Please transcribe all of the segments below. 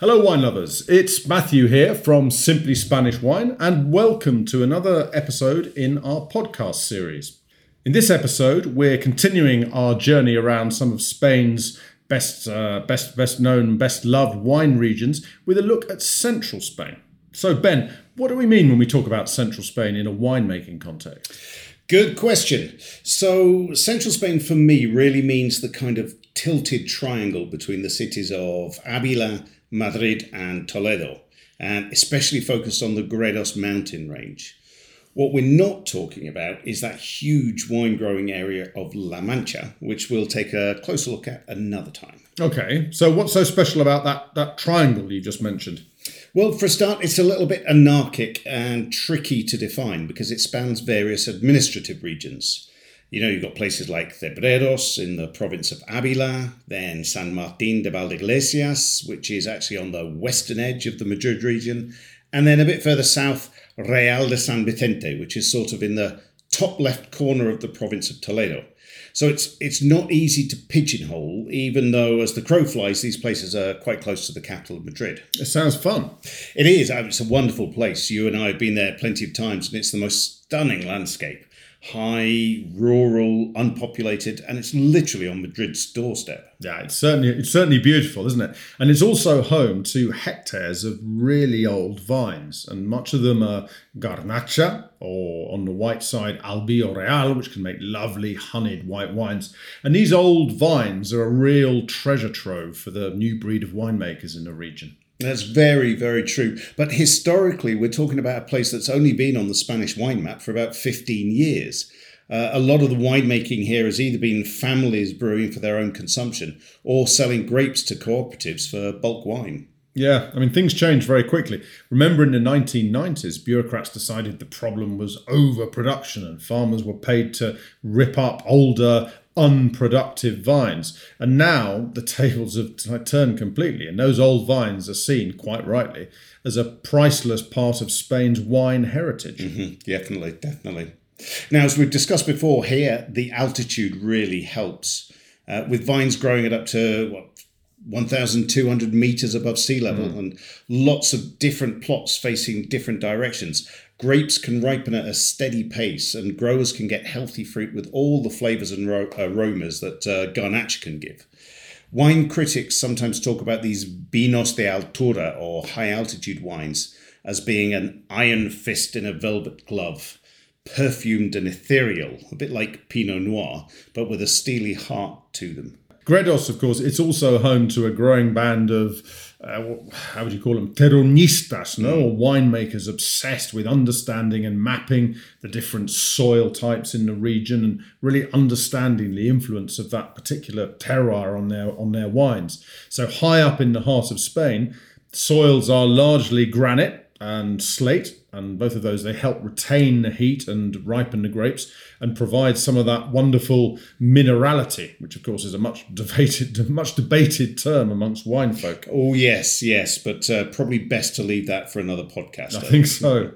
Hello, wine lovers. It's Matthew here from Simply Spanish Wine, and welcome to another episode in our podcast series. In this episode, we're continuing our journey around some of Spain's best, uh, best, best known, best loved wine regions with a look at central Spain. So, Ben, what do we mean when we talk about central Spain in a winemaking context? Good question. So, central Spain for me really means the kind of tilted triangle between the cities of Avila, Madrid, and Toledo, and especially focused on the Gredos mountain range. What we're not talking about is that huge wine growing area of La Mancha, which we'll take a closer look at another time. Okay, so what's so special about that, that triangle you just mentioned? Well, for a start, it's a little bit anarchic and tricky to define because it spans various administrative regions. You know, you've got places like Cebreros in the province of Avila, then San Martin de Valdeiglesias, which is actually on the western edge of the Madrid region, and then a bit further south, Real de San Vicente, which is sort of in the top left corner of the province of Toledo. So it's it's not easy to pigeonhole, even though as the crow flies, these places are quite close to the capital of Madrid. It sounds fun. It is. It's a wonderful place. You and I have been there plenty of times, and it's the most stunning landscape high, rural, unpopulated, and it's literally on Madrid's doorstep. Yeah, it's certainly it's certainly beautiful, isn't it? And it's also home to hectares of really old vines, and much of them are Garnacha, or on the white side, Albillo Real, which can make lovely honeyed white wines. And these old vines are a real treasure trove for the new breed of winemakers in the region. That's very, very true. But historically, we're talking about a place that's only been on the Spanish wine map for about 15 years. Uh, a lot of the winemaking here has either been families brewing for their own consumption or selling grapes to cooperatives for bulk wine. Yeah, I mean, things change very quickly. Remember in the 1990s, bureaucrats decided the problem was overproduction and farmers were paid to rip up older, unproductive vines. And now the tables have turned completely, and those old vines are seen, quite rightly, as a priceless part of Spain's wine heritage. Mm-hmm. Definitely, definitely. Now, as we've discussed before, here the altitude really helps. Uh, with vines growing at up to what 1,200 meters above sea level mm. and lots of different plots facing different directions. Grapes can ripen at a steady pace, and growers can get healthy fruit with all the flavors and aromas that uh, Garnacha can give. Wine critics sometimes talk about these vinos de altura or high altitude wines as being an iron fist in a velvet glove, perfumed and ethereal, a bit like Pinot Noir, but with a steely heart to them. Gredos, of course, it's also home to a growing band of, uh, how would you call them, terronistas, no, or winemakers obsessed with understanding and mapping the different soil types in the region and really understanding the influence of that particular terroir on their on their wines. So high up in the heart of Spain, soils are largely granite and slate, and both of those they help retain the heat and ripen the grapes and provide some of that wonderful minerality, which of course is a much debated, much debated term amongst wine folk. Oh yes, yes, but uh, probably best to leave that for another podcast. I think so.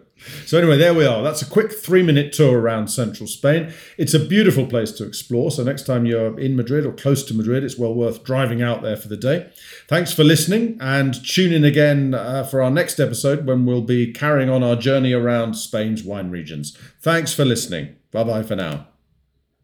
So, anyway, there we are. That's a quick three minute tour around central Spain. It's a beautiful place to explore. So, next time you're in Madrid or close to Madrid, it's well worth driving out there for the day. Thanks for listening and tune in again uh, for our next episode when we'll be carrying on our journey around Spain's wine regions. Thanks for listening. Bye bye for now.